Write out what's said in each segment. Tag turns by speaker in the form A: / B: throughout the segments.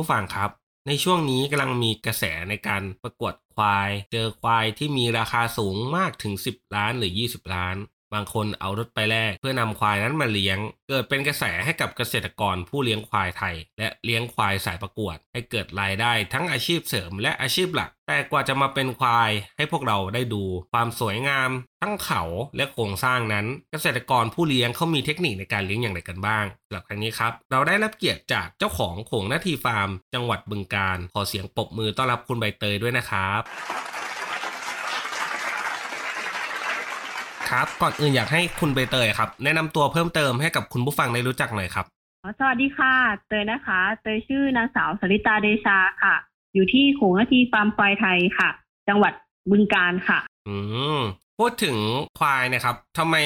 A: ผู้ฟังครับ ในช่วงนี้กำลังมีกระแสในการประกวดควาย เจอควายที่มีราคาสูงมากถึง 10 ล้านหรือ 20 ล้าน บางคนเอารถไปแลกเพื่อนำควายนั้นมาเลี้ยง เกิดเป็นกระแสให้กับเกษตรกรผู้เลี้ยงควายไทย และเลี้ยงควายสายประกวด ให้เกิดรายได้ทั้งอาชีพเสริมและอาชีพหลัก แต่กว่าจะมาเป็นควายให้พวกเราได้ดู ความสวยงาม ทั้งเขาและโครงสร้างนั้น เกษตรกรผู้เลี้ยงเขามีเทคนิคในการเลี้ยงอย่างไรกันบ้างสำหรับครั้งนี้ครับ เราได้รับเกียรติจากเจ้าของโขงนาทีฟาร์ม จังหวัดบึงกาฬขอเสียงปรบมือต้อนรับคุณใบเตยด้วยนะครับ ครับ ก่อนอื่นอยากให้คุณใบเตยครับ แนะนำตัวเพิ่มเติมให้กับคุณผู้ฟังได้รู้จักหน่อยครับ
B: อ๋อสวัสดีค่ะ เตยนะคะ เตยชื่อนางสาวสริตาเดชาค่ะ อยู่ที่โขงนาทีฟาร์มควายไทยค่ะ จังหวัดบึงกาฬค่ะ
A: อืมพูดถึงควายนะครับทำไม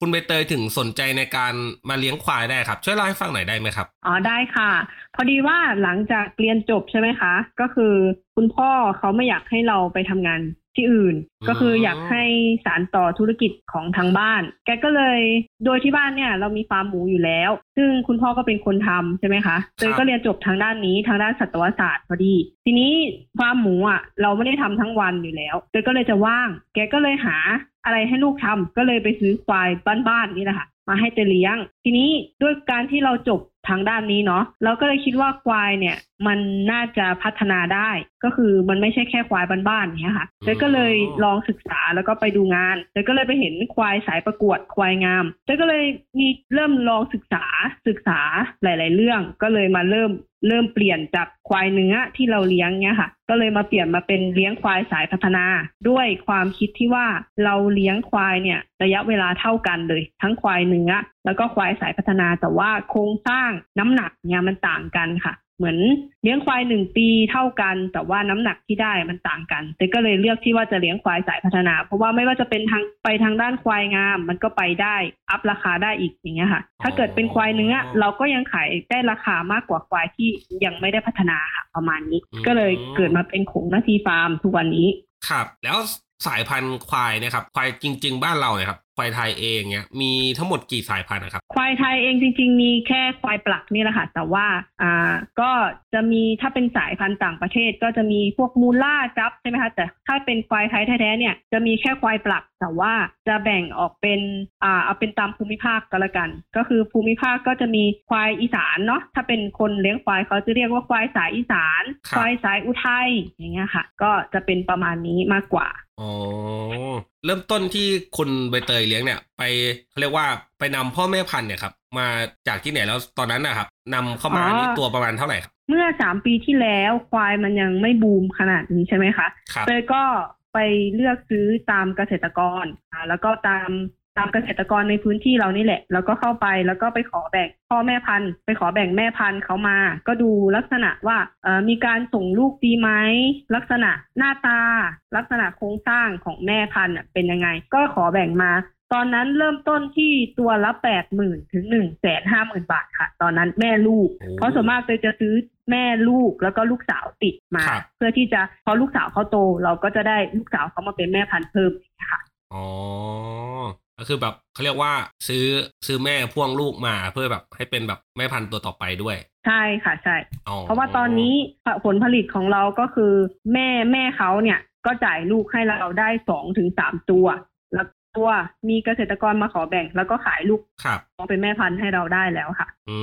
A: คุณใบเตยถึงสนใจในการมาเลี้ยงควายได้ครับ ช่วยเล่าให้ฟังหน่อยได้ไหมครับ
B: อ๋อได้ค่ะ พอดีว่าหลังจากเรียนจบใช่ไหมคะ ก็คือคุณพ่อเขาไม่อยากให้เราไปทำงาน ที่อื่น
A: อืม
B: ก็คืออยากให้สารต่อธุรกิจของทางบ้าน แกก็เลยโดยที่บ้านเนี่ย เรามีฟาร์มหมูอยู่แล้ว ซึ่งคุณพ่อก็เป็นคนทำใช่ไหมคะเตยก็เรียนจบทางด้านนี้ทางด้านสัตวศาสตร์พอดี ทีนี้ฟาร์มหมูอะ เราไม่ได้ทำทั้งวันอยู่แล้วเตยก็เลยจะว่าง แกก็เลยหาอะไรให้ลูกทำก็เลยไปซื้อควายบ้านๆนี่แหละค่ะมาให้เตยเลี้ยง ทีนี้ด้วยการที่เราจบ ทางด้านนี้เนาะเราก็เลยคิดว่าควายเนี่ย มันน่าจะพัฒนาได้ ก็คือมันไม่ใช่แค่ควายบ้านๆอย่างเนี้ยค่ะเตยก็เลยลองศึกษาแล้วก็ไปดูงานเตยก็เลยไปเห็นควายสายประกวดควายงามเตยก็เลยมีเริ่มลองศึกษาศึกษาหลาย ๆ เรื่อง ก็เลยมาเริ่มเริ่มเปลี่ยนจากควายเนื้อที่เราเลี้ยงเนี่ยค่ะ ก็เลยมาเปลี่ยนมาเป็นเลี้ยงควายสายพัฒนา ด้วยความคิดที่ว่าเราเลี้ยงควายเนี่ย ระยะเวลาเท่ากันเลย ทั้งควายเนื้อ แล้วก็ควายสายพัฒนาแต่ว่าโครงสร้างน้ำหนักเนี่ยมันต่างกันค่ะ เหมือนเลี้ยงควายหนึ่งปีเท่ากัน แต่ว่าน้ำหนักที่ได้มันต่างกันแต่ก็เลยเลือกที่ว่าจะเลี้ยงควายสายพัฒนา เพราะว่าไม่ว่าจะเป็นทางไปทางด้านควายงาม มันก็ไปได้อัพราคาได้อีกอย่างเงี้ยค่ะ ถ้าเกิดเป็นควายเนื้อเราก็ยังขายได้ราคามากกว่าควายที่ยังไม่ได้พัฒนาค่ะประมาณนี้ ก็เลยเกิดมาเป็นโขงนาทีฟาร์มทุกวันนี้
A: ครับแล้ว สายพันธุ์ควายเนะครับควายจริง ๆ บ้านเราเนี่ยครับควายไทยเองเนี่ยมีทั้งหมดกี่สายพันธุ์นะครับ
B: ควายไทยเองจริง ๆ มีแค่ควายปลักนี่แหละค่ะ แต่ว่าอ่าก็จะมีถ้าเป็นสายพันธุ์ต่างประเทศก็จะมีพวกมูล่าจับใช่ไหมคะแต่ถ้าเป็นควายไทยแท้ๆเนี่ยจะมีแค่ควายปลัก แต่ว่าจะแบ่งออกเป็นอ่าเอาเป็นตามภูมิภาคก็แล้วกัน ก็คือภูมิภาคก็จะมีควายอีสานเนาะถ้าเป็นคนเลี้ยงควายเขาจะเรียกว่าควายสายอีสาน
A: ครับ
B: ควายสายอุทัยอย่างเงี้ยค่ะ ก็จะเป็นประมาณนี้มากกว่า
A: อ๋อ เริ่มต้นที่คุณใบเตยเลี้ยงเนี่ย ไปเขาเรียกว่าไปนำพ่อแม่พันธุ์เนี่ยครับ มาจากที่ไหนแล้วตอนนั้นนะครับนำเข้ามา
B: อ๋อ
A: นี่ตัวประมาณเท่าไหร่ครับ
B: เมื่อสามปีที่แล้วควายมันยังไม่บูมขนาดนี้ใช่ไหมคะ
A: ครับ
B: เลยก็ไปเลือกซื้อตามเกษตรกรอ่าแล้วก็ตาม ตามเกษตรกรในพื้นที่เรานี่แหละ แล้วก็เข้าไปแล้วก็ไปขอแบ่งพ่อแม่พันธุ์ ไปขอแบ่งแม่พันธุ์เขามา ก็ดูลักษณะว่าเอ่อมีการส่งลูกดีไหมลักษณะหน้าตา ลักษณะโครงสร้างของแม่พันธุ์น่ะเป็นยังไง ก็ขอแบ่งมา ตอนนั้นเริ่มต้นที่ตัวละแปดหมื่นถึงหนึ่งแสนห้าหมื่นบาทค่ะ ตอนนั้นแม่ลูก
A: โอ้
B: เพราะส่วนมากเลยจะซื้อแม่ลูกแล้วก็ลูกสาวติดมา
A: ครับ
B: เพื่อที่จะพอลูกสาวเขาโต เราก็จะได้ลูกสาวเขามาเป็นแม่พันธุ์เพิ่มอย่างเงี้ยค่ะ
A: อ๋อ ก็คือแบบเขาเรียกว่าซื้อซื้อแม่พ่วงลูกมาเพื่อแบบให้เป็นแบบแม่พันธุ์ตัวต่อไปด้วย
B: ใช่ค่ะใช่
A: อ๋อ
B: เพราะว่าตอนนี้ผลผลิตของเราก็คือแม่แม่เขาเนี่ยก็จ่ายลูกให้เราได้สองถึงสามตัว แล้วตัวมีเกษตรกรมาขอแบ่ง แล้วก็ขายลูก
A: ครับ
B: เป็นแม่พันธุ์ให้เราได้แล้วค่ะ
A: อื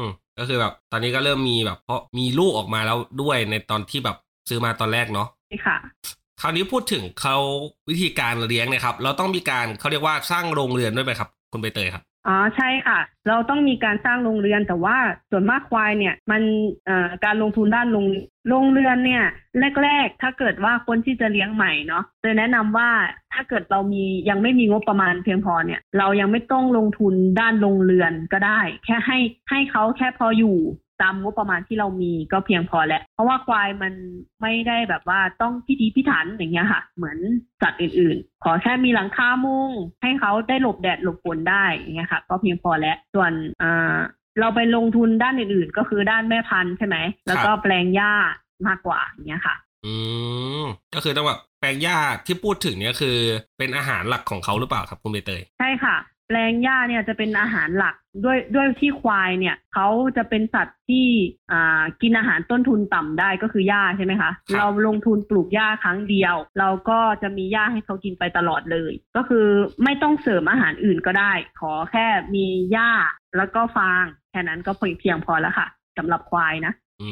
A: มก็คือแบบตอนนี้ก็เริ่มมีแบบเพราะมีลูกออกมาแล้วด้วยในตอนที่แบบซื้อมาตอนแรกเนาะ
B: นี่ค่ะ
A: คราวนี้พูดถึงเขาวิธีการเลี้ยงนะครับ เราต้องมีการเขาเรียกว่าสร้างโรงเรือนด้วยไหมครับ คุณใบเตยครับ
B: อ๋อใช่ค่ะ เราต้องมีการสร้างโรงเรือนแต่ว่าส่วนมากควายเนี่ย มันการลงทุนด้านโรงโรงเรือนเนี่ย แรก ๆ ถ้าเกิดว่าคนที่จะเลี้ยงใหม่เนาะเลยแนะนำว่าถ้าเกิดเรามียังไม่มีงบประมาณเพียงพอเนี่ย เรายังไม่ต้องลงทุนด้านโรงเรือนก็ได้ แค่ให้ให้เขาแค่พออยู่ ตามงบประมาณที่เรามีก็เพียงพอแล้ว เพราะว่าควายมันไม่ได้แบบว่าต้องพิธีพิถันอย่างเงี้ยค่ะ เหมือนสัตว์อื่นๆ ขอแค่มีหลังคามุงให้เขาได้หลบแดดหลบฝนได้อย่างเงี้ยค่ะ ก็เพียงพอแล้ว ส่วนอ่าเราไปลงทุนด้านอื่นๆ ก็คือด้านแม่พันธุ์ใช่ไหม แล้วก็แปลงหญ้ามากกว่าอย่างเงี้ยค่ะ
A: อืมก็คือต้องแบบแปลงหญ้าที่พูดถึงเนี่ยคือ เป็นอาหารหลักของเขาหรือเปล่าครับคุณใบเตย
B: ใช่ค่ะ แปลงหญ้าเนี่ยจะเป็นอาหารหลักด้วยด้วยที่ควายเนี่ยเขาจะเป็นสัตว์ที่อ่ากินอาหารต้นทุนต่ำได้ก็คือหญ้าใช่ไหมคะ
A: ครับ
B: เราลงทุนปลูกหญ้าครั้งเดียว เราก็จะมีหญ้าให้เขากินไปตลอดเลย ก็คือไม่ต้องเสริมอาหารอื่นก็ได้ ขอแค่มีหญ้าแล้วก็ฟางแค่นั้นก็เพียงพอแล้วค่ะสำหรับควายนะ
A: อื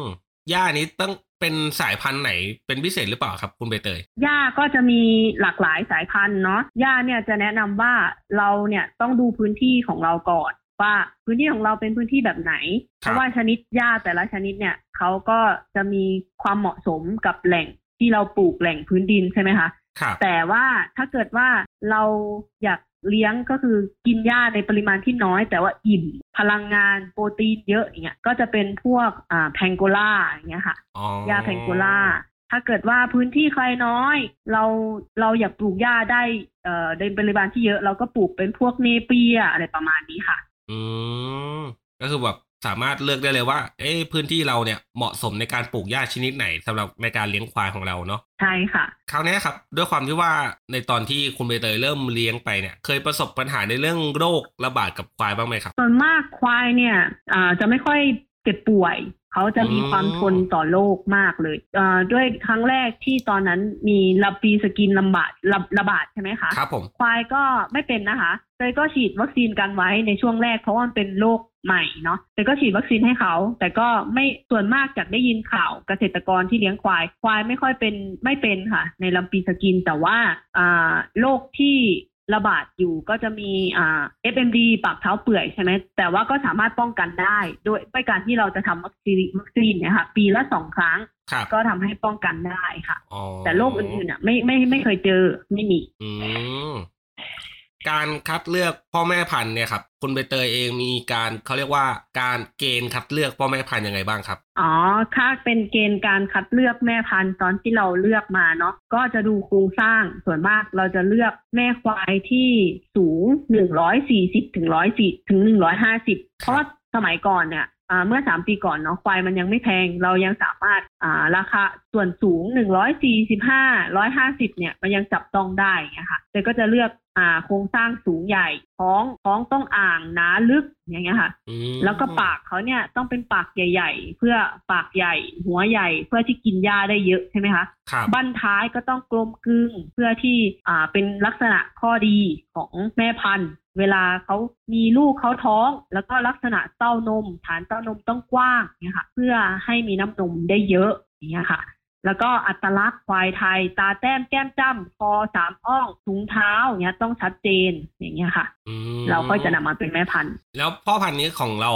A: ม หญ้านี้ต้องเป็นสายพันธุ์ไหนเป็นพิเศษหรือเปล่าครับคุณใบเตย
B: หญ้าก็จะมีหลากหลายสายพันธุ์เนาะหญ้าเนี่ยจะแนะนำว่าเราเนี่ยต้องดูพื้นที่ของเราก่อนว่าพื้นที่ของเราเป็นพื้นที่แบบไหน เพราะว่าชนิดหญ้าแต่ละชนิดเนี่ยเขาก็จะมีความเหมาะสมกับแหล่งที่เราปลูกแหล่งพื้นดินใช่ไหมคะ
A: ครับ
B: แต่ว่าถ้าเกิดว่าเราอยากเลี้ยงก็คือกินหญ้าในปริมาณที่น้อย แต่ว่าอิ่มพลังงานโปรตีนเยอะอย่างเงี้ยก็จะเป็นพวกอ่าแพงโกล่าอย่างเงี้ยค่ะ
A: อ๋อ
B: หญ้าแพงโกล่าถ้าเกิดว่าพื้นที่ใครน้อย เราเราอยากปลูกหญ้าได้เอ่อในปริมาณที่เยอะ เราก็ปลูกเป็นพวกเนเปียอะไรประมาณนี้ค่ะ
A: อืมก็คือแบบ สามารถเลือกได้เลยว่า เอ้พื้นที่เราเนี่ยเหมาะสมในการปลูกหญ้าชนิดไหนสำหรับในการเลี้ยงควายของเราเนาะ
B: ใช่ค่ะ
A: คราวนี้ครับ ด้วยความที่ว่าในตอนที่คุณใบเตยเริ่มเลี้ยงไปเนี่ย เคยประสบปัญหาในเรื่องโรคระบาดกับควายบ้างไหมครับ
B: ส่วนมากควายเนี่ยอ่าจะไม่ค่อยเจ็บป่วย เขาจะมี
A: อืม
B: ความทนต่อโรคมากเลยอ่าด้วยครั้งแรกที่ตอนนั้นมีลัมปีสกินระบาดระระบาดใช่ไหมคะ
A: ครับผม
B: ควายก็ไม่เป็นนะคะเตยก็ฉีดวัคซีนกันไว้ในช่วงแรกเพราะว่ามันเป็นโรคใหม่เนาะเตยก็ฉีดวัคซีนให้เขา แต่ก็ไม่ส่วนมากจากได้ยินข่าวเกษตรกรที่เลี้ยงควาย ควายไม่ค่อยเป็นไม่เป็นค่ะ ในลำปีสกินแต่ว่าอ่าโรคที่ ระบาดอยู่ก็จะมีอ่า FMD ปากเท้าเปื่อยใช่ไหมแต่ว่าก็สามารถป้องกันได้โดยด้วยการที่เราจะทำวัคซีนวัคซีนเนี่ยค่ะปีละสองครั้ง
A: ครับ
B: ก็ทำให้ป้องกันได้ค่ะ
A: อ๋อ
B: แต่โรคอื่นๆอะไม่ไม่ไม่เคยเจอไม่มี
A: อืม การคัดเลือกพ่อแม่พันธุ์เนี่ยครับคุณใบเตยเองมีการเขาเรียกว่าการเกณฑ์คัดเลือกพ่อแม่พันธุ์ยังไงบ้างครับ
B: อ๋อ ถ้าเป็นเกณฑ์การคัดเลือกแม่พันธุ์ตอนที่เราเลือกมาเนาะก็จะดูโครงสร้างส่วนมากเราจะเลือกแม่ควายที่สูงหนึ่งร้อยสี่สิบถึงร้อยสี่ถึง150เพราะว่าสมัยก่อนเนี่ย เมื่อ3ปีก่อนเนาะควายมันยังไม่แพง เรายังสามารถอ่าราคาส่วนสูง145 150เนี่ยมันยังจับต้องได้ไงค่ะแต่ก็จะเลือกอ่าโครงสร้างสูงใหญ่ท้องท้องต้องอ่างหนาลึกอย่างเงี้ยค่ะ
A: อืม
B: แล้วก็ปากเขาเนี่ยต้องเป็นปากใหญ่ ๆ เพื่อปากใหญ่ หัวใหญ่เพื่อที่กินหญ้าได้เยอะใช่ไหมคะ
A: ครับ
B: บั้นท้ายก็ต้องกลมกลึงเพื่อที่อ่าเป็นลักษณะข้อดีของแม่พันธุ์ เวลาเขามีลูกเขาท้อง แล้วก็ลักษณะเต้านม ฐานเต้านมต้องกว้างเนี่ยค่ะ เพื่อให้มีน้ำนมได้เยอะอย่างเงี้ยค่ะ แล้วก็อัตลักษณ์ควายไทย ตาแต้มแก้มจ้ำคอสามอ่องถุงเท้าอย่างเงี้ยต้องชัดเจนอย่างเงี้ยค่ะ
A: อืม
B: เราก็จะนำมาเป็นแม่พันธุ์
A: แล้วพ่อพันธุ์นี้ของเรา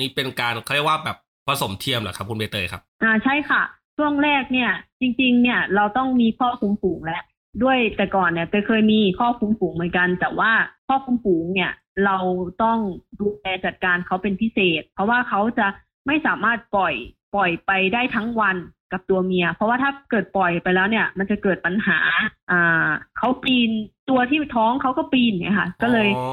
A: นี่เป็นการเขาเรียกว่าแบบผสมเทียมเหรอครับคุณใบเตยครับ
B: อ่าใช่ค่ะช่วงแรกเนี่ยจริง ๆ เนี่ยเราต้องมีพ่อคุมฝูงแล้ว ด้วยแต่ก่อนเนี่ยเตยเคยมีพ่อคุมฝูงเหมือนกัน แต่ว่าพ่อคุมฝูงเนี่ย เราต้องดูแลจัดการเขาเป็นพิเศษ เพราะว่าเขาจะไม่สามารถปล่อยปล่อยไปได้ทั้งวันกับตัวเมีย เพราะว่าถ้าเกิดปล่อยไปแล้วเนี่ย มันจะเกิดปัญหา อ่าเขาปีนตัวที่ท้องเขาก็ปีนเนี่ยค่ะ ก็เลย
A: อ๋อ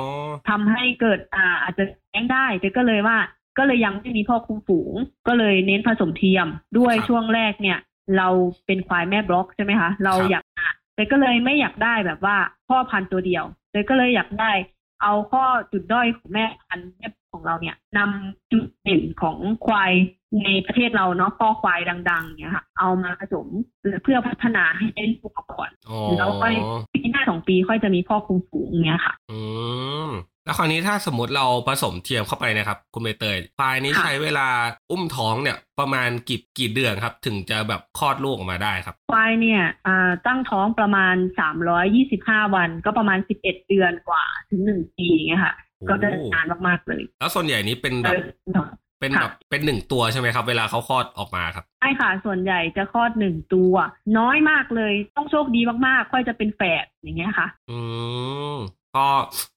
B: ทำให้เกิดอ่า อาจจะแท้งได้แต่ก็เลยว่า ก็เลยยังไม่มีพ่อคุมฝูง ก็เลยเน้นผสมเทียมด้วย
A: ครับ
B: ช่วงแรกเนี่ย เราเป็นควายแม่บล็อกใช่ไหมคะ เรา
A: ครับ
B: อยาก เลยก็เลยไม่อยากได้แบบว่าพ่อพันธุ์ตัวเดียวเลยก็เลยอยากได้ เอาข้อจุดด้อยของแม่พันธุ์ของเราเนี่ยนำจุดเด่นของควายในประเทศเราเนาะพ่อควายดัง ๆ เนี่ยค่ะ เอามาผสมเพื่อพัฒนาให้ได้ลูกก่อนแล้วค่อยปีหน้าสองปีค่อยจะมีพ่อคุมฝูงเนี่ยค่ะ
A: อืม แล้วคราวนี้ถ้าสมมติเราผสมเทียมเข้าไปนะครับ คุณใบเตยควายนี้
B: ค่ะ
A: ใช้เวลาอุ้มท้องเนี่ยประมาณกี่กี่เดือนครับ ถึงจะแบบคลอดลูกออกมาได้ครับ
B: ควายเนี่ยอ่าตั้งท้องประมาณ 325 วัน ก็ประมาณ 11 เดือนกว่าถึง1ปีอย่างเงี้ยค่ะ ก็จะนานมากๆเลย
A: แล้วส่วนใหญ่นี้เป็นแบบ
B: เออ
A: เป็น
B: ค่ะ
A: แบบเป็นหนึ่งตัวใช่ไหมครับ เวลาเขาคลอดออกมาครับ
B: ใช่ค่ะ ส่วนใหญ่จะคลอดหนึ่งตัว น้อยมากเลย ต้องโชคดีมากๆ ค่อยจะเป็นแฝดอย่างเงี้ยค่ะ
A: อืมก็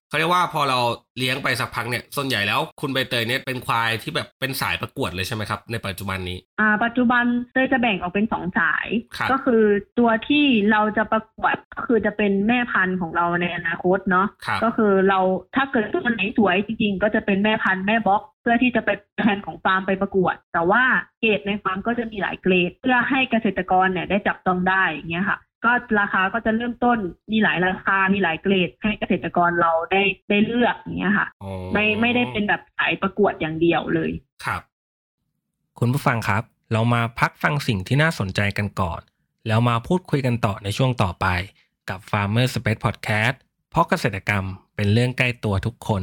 A: เขาเรียกว่าพอเราเลี้ยงไปสักพักเนี่ยส่วนใหญ่แล้วคุณใบเตยเนี่ยเป็นควายที่แบบเป็นสายประกวดเลยใช่ไหมครับในปัจจุบันนี้
B: อ่าปัจจุบันเตยจะแบ่งออกเป็นสองสาย
A: ครับ
B: ก็คือตัวที่เราจะประกวดก็คือจะเป็นแม่พันธุ์ของเราในอนาคตเนาะ
A: ครับ
B: ก็คือเราถ้าเกิดตัวไหนสวยจริงๆ ก็จะเป็นแม่พันธุ์แม่บล็อกเพื่อที่จะไปแทนของฟาร์มไปประกวด แต่ว่าเกรดในฟาร์มก็จะมีหลายเกรด เพื่อให้เกษตรกรเนี่ยได้จับต้องได้อย่างเงี้ยค่ะ ก็ราคาก็จะเริ่มต้นมีหลายราคา มีหลายเกรดให้เกษตรกรเราได้ได้เลือกอย่างเงี้ยค่ะ
A: อ๋อ
B: ไม่ไม่ได้เป็นแบบสายประกวดอย่างเดียวเลย
A: ครับ คุณผู้ฟังครับ เรามาพักฟังสิ่งที่น่าสนใจกันก่อน แล้วมาพูดคุยกันต่อในช่วงต่อไป กับ Farmer Space Podcast เพราะเกษตรกรรมเป็นเรื่องใกล้ตัวทุกคน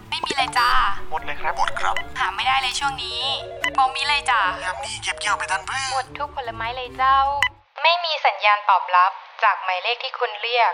C: ม่มีเลยจ้า
D: หมดเลยครับ หมดครับ
C: หาไม่ได้เลยช่วงนี้มองมีเลยจ้า
D: ยามนี้เก็บเกี่ยวไปทันเพื่
C: หม
D: อ
C: ดทุกผลไม้เลยเจ้า ไม่มีสัญญาณตอบรับจากหมายเลขที่คุณเรียก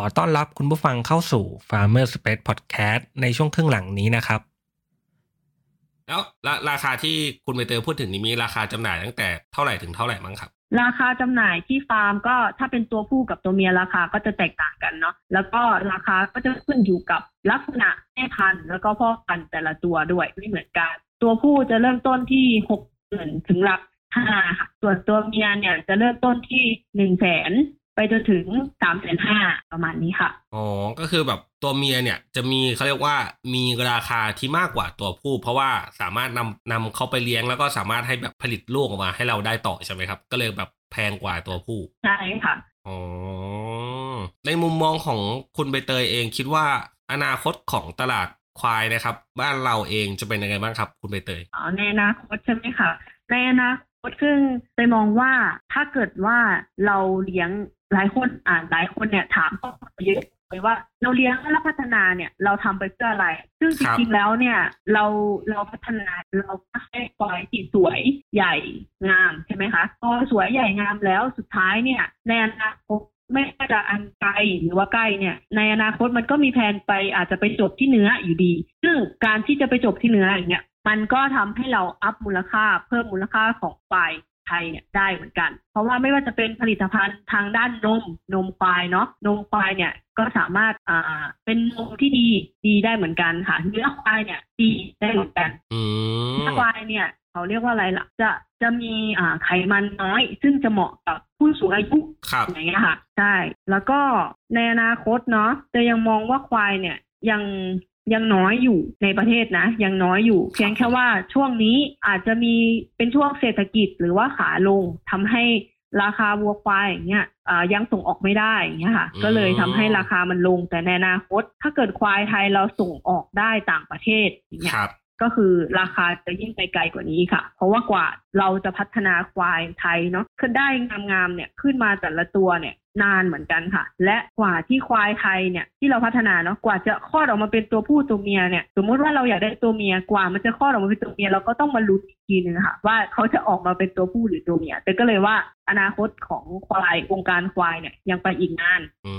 A: ขอต้อนรับคุณผู้ฟังเข้าสู่ Farmer Space Podcast ในช่วงครึ่งหลังนี้นะครับ แล้วราราคาที่คุณใบเตยพูดถึงนี้มีราคาจำหน่ายตั้งแต่เท่าไหร่ถึงเท่าไหร่มั้งครับ
B: ราคาจำหน่ายที่ฟาร์มก็ถ้าเป็นตัวผู้กับตัวเมียราคาก็จะแตกต่างกันเนาะแล้วก็ราคาก็จะขึ้นอยู่กับลักษณะแม่พันธุ์แล้วก็พ่อพันธุ์แต่ละตัวด้วยไม่เหมือนกัน ตัวผู้จะเริ่มต้นที่หกหมื่นถึงหลักห้าค่ะส่วนตัวเมียเนี่ยจะเริ่มต้นที่หนึ่งแสน ไปจนถึงสามแสนห้าประมาณนี้ค่ะ
A: อ๋อ ก็คือแบบตัวเมียเนี่ยจะมีเขาเรียกว่ามีราคาที่มากกว่าตัวผู้ เพราะว่าสามารถนำนำเขาไปเลี้ยงแล้วก็สามารถให้แบบผลิตลูกออกมาให้เราได้ต่อใช่ไหมครับ ก็เลยแบบแพงกว่าตัวผู้
B: ใช่ค่ะ
A: อ๋อ ในมุมมองของคุณใบเตยเองคิดว่าอนาคตของตลาดควายนะครับ บ้านเราเองจะเป็นยังไงบ้างครับ คุณใบเตย
B: อ๋อ ในอนาคตใช่ไหมคะในอนาคตซึ่งไปมองว่าถ้าเกิดว่าเราเลี้ยง หลายคนอ่านหลายคนเนี่ยถามก็เยอะไปว่าเราเลี้ยงและพัฒนาเนี่ยเราทำไปเพื่ออะไร ซึ่งจริงๆแล้วเนี่ยเราเราพัฒนาเราก็ให้ควายที่สวยใหญ่งามใช่ไหมคะพอสวยใหญ่งามแล้วสุดท้ายเนี่ยในอนาคตไม่ว่าจะอันไกลหรือว่าใกล้เนี่ย ในอนาคตมันก็มีแผนไปอาจจะไปจบที่เนื้ออยู่ดี ซึ่งการที่จะไปจบที่เนื้ออย่างเงี้ยมันก็ทำให้เราอัพมูลค่าเพิ่มมูลค่าของควาย ไทยเนี่ยได้เหมือนกัน เพราะว่าไม่ว่าจะเป็นผลิตภัณฑ์ทางด้านนมนมควายเนาะนมควายเนี่ยก็สามารถอ่าเป็นนมที่ดีดีได้เหมือนกันค่ะเนื้อควายเนี่ยดีได้เหมือนกัน
A: อืม
B: ถ้าควายเนี่ยเขาเรียกว่าอะไรล่ะ จะจะมีอ่าไขมันน้อย ซึ่งจะเหมาะกับผู้สูงอายุ
A: ครับ
B: อย่างเงี้ยค่ะใช่แล้วก็ในอนาคตเนาะจะยังมองว่าควายเนี่ยยัง ยังน้อยอยู่ในประเทศนะ ยังน้อยอยู่ เพียงแค่ว่าช่วงนี้อาจจะมีเป็นช่วงเศรษฐกิจหรือว่าขาลงทำให้ราคาวัวควายอย่างเงี้ยอ่ายังส่งออกไม่ได้อย่างเงี้ยค่ะ
A: อืม
B: ก็เลยทำให้ราคามันลงแต่ในอนาคต ถ้าเกิดควายไทยเราส่งออกได้ต่างประเทศอย่างเงี้ย
A: ครับ
B: ก็คือราคาจะยิ่งไปไกลกว่านี้ค่ะ เพราะว่ากว่าเราจะพัฒนาควายไทยเนาะขึ้นได้งามๆเนี่ยขึ้นมาแต่ละตัวเนี่ย นานเหมือนกันค่ะ และกว่าที่ควายไทยเนี่ยที่เราพัฒนาเนาะกว่าจะคลอดออกมาเป็นตัวผู้ตัวเมียเนี่ยสมมติว่าเราอยากได้ตัวเมียกว่ามันจะคลอดออกมาเป็นตัวเมียเราก็ต้องมาลุ้นอีกทีนึงค่ะ ว่าเขาจะออกมาเป็นตัวผู้หรือตัวเมียแต่ก็เลยว่าอนาคตของควายวงการควายเนี่ยยังไปอีกนาน
A: อื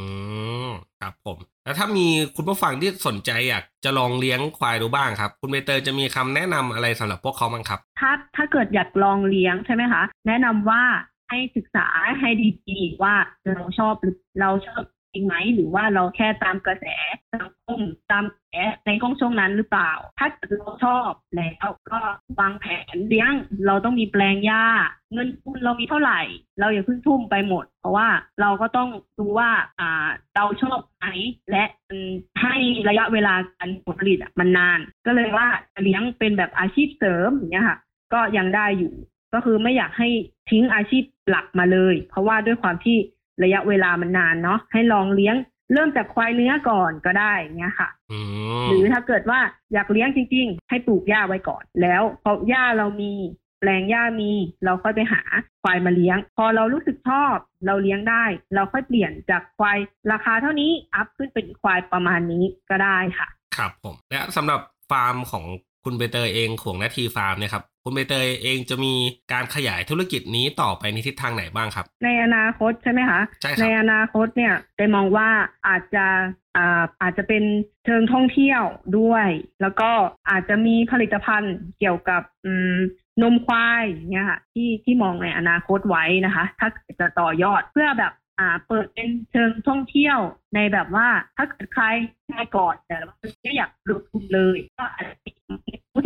A: มครับผมแล้วถ้ามีคุณผู้ฟังที่สนใจอยากจะลองเลี้ยงควายดูบ้างครับ คุณใบเตยจะมีคำแนะนำอะไรสำหรับพวกเขาบ้างครับ
B: ถ้าถ้าเกิดอยากลองเลี้ยงใช่ไหมคะ แนะนำว่า ให้ศึกษาให้ดีๆว่าเราชอบหรือเราชอบจริงไหมหรือว่าเราแค่ตามกระแสสังคมตามกระแสในกล้องช่วงนั้นหรือเปล่า ถ้าเกิดเราชอบแล้วก็วางแผนเลี้ยง เราต้องมีแปลงหญ้า เงินทุนเรามีเท่าไหร่ เราอย่าเพิ่งทุ่มไปหมด เพราะว่าเราก็ต้องดูว่าอ่าเราชอบไหมและมันให้ระยะเวลาการผลผลิตอะมันนาน ก็เลยว่าเลี้ยงเป็นแบบอาชีพเสริมอย่างเงี้ยค่ะ ก็ยังได้อยู่ ก็คือไม่อยากให้ทิ้งอาชีพหลักมาเลย เพราะว่าด้วยความที่ระยะเวลามันนานเนาะให้ลองเลี้ยงเริ่มจากควายเนื้อก่อนก็ได้เงี้ยค่ะ
A: อืม
B: หรือถ้าเกิดว่าอยากเลี้ยงจริง ๆ ให้ปลูกหญ้าไว้ก่อน แล้วพอหญ้าเรามีแปลงหญ้ามีเราค่อยไปหาควายมาเลี้ยง พอเรารู้สึกชอบเราเลี้ยงได้ เราค่อยเปลี่ยนจากควายราคาเท่านี้อัพขึ้นเป็นควายประมาณนี้ก็ได้ค่ะ
A: ครับผม และสำหรับฟาร์มของ คุณใบเตยเองของนาทีฟาร์มเนี่ยครับคุณใบเตยเองจะมีการขยายธุรกิจนี้ต่อไปในทิศทางไหนบ้างครับ
B: ในอนาคตใช่ไหมคะ
A: ใช่ครับ
B: ในอนาคตเนี่ยได้มองว่าอาจจะอ่าอาจจะเป็นเชิงท่องเที่ยวด้วย แล้วก็อาจจะมีผลิตภัณฑ์เกี่ยวกับอืมนมควายเนี่ยค่ะที่ที่มองในอนาคตไว้นะคะ ถ้าเกิดจะต่อยอดเพื่อแบบอ่าเปิดเป็นเชิงท่องเที่ยวในแบบว่าถ้าเกิดใครได้ก่อนแต่ว่าไม่อยากลงทุนเลย ก็อาจจะผู้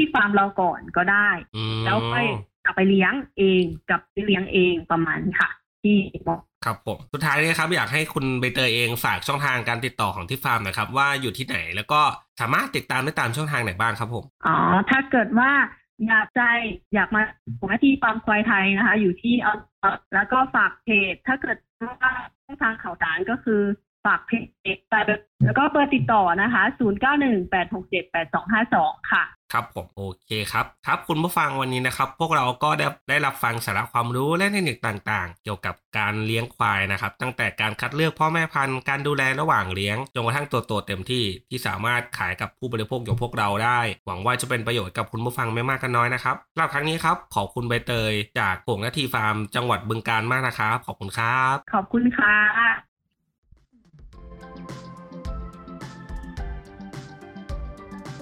B: ที่ฟาร์มเราก่อนก็ได้
A: อืม
B: แล้วค่อยกลับไปเลี้ยงเองกลับไปเลี้ยงเองประมาณนี้ค่ะ ที่บอก
A: ครับผมสุดท้ายนี้ครับอยากให้คุณใบเตยเองฝากช่องทางการติดต่อของที่ฟาร์มหนะครับ ว่าอยู่ที่ไหนแล้วก็สามารถติดตามได้ตามช่องทางไหนบ้างครับผม
B: อ๋อถ้าเกิดว่าอยากใจอยากมาผมที่ฟาร์มควายไทยนะคะ อยู่ที่เอาแล้วก็ฝากเพจ ถ้าเกิดว่าช่องทางข่าวสารก็คือฝากเพจไปแล้วก็เบอร์ติดต่อนะคะ 0918678252 ค่ะ
A: ครับผมโอเคครับครับคุณผู้ฟังวันนี้นะครับ พวกเราก็ได้ได้รับฟังสาระความรู้และเทคนิคต่างๆ เกี่ยวกับการเลี้ยงควายนะครับ ตั้งแต่การคัดเลือกพ่อแม่พันธุ์การดูแลระหว่างเลี้ยงจนกระทั่งตัวโตเต็มที่ที่สามารถขายกับผู้บริโภคอย่างพวกเราได้ หวังว่าจะเป็นประโยชน์กับคุณผู้ฟังไม่มากก็น้อยนะครับสำหรับครั้งนี้ครับขอบคุณใบเตย จากโป่งนาทีฟาร์ม จังหวัดบึงการมากนะครับขอบคุณครับ
B: ขอบคุณค่ะ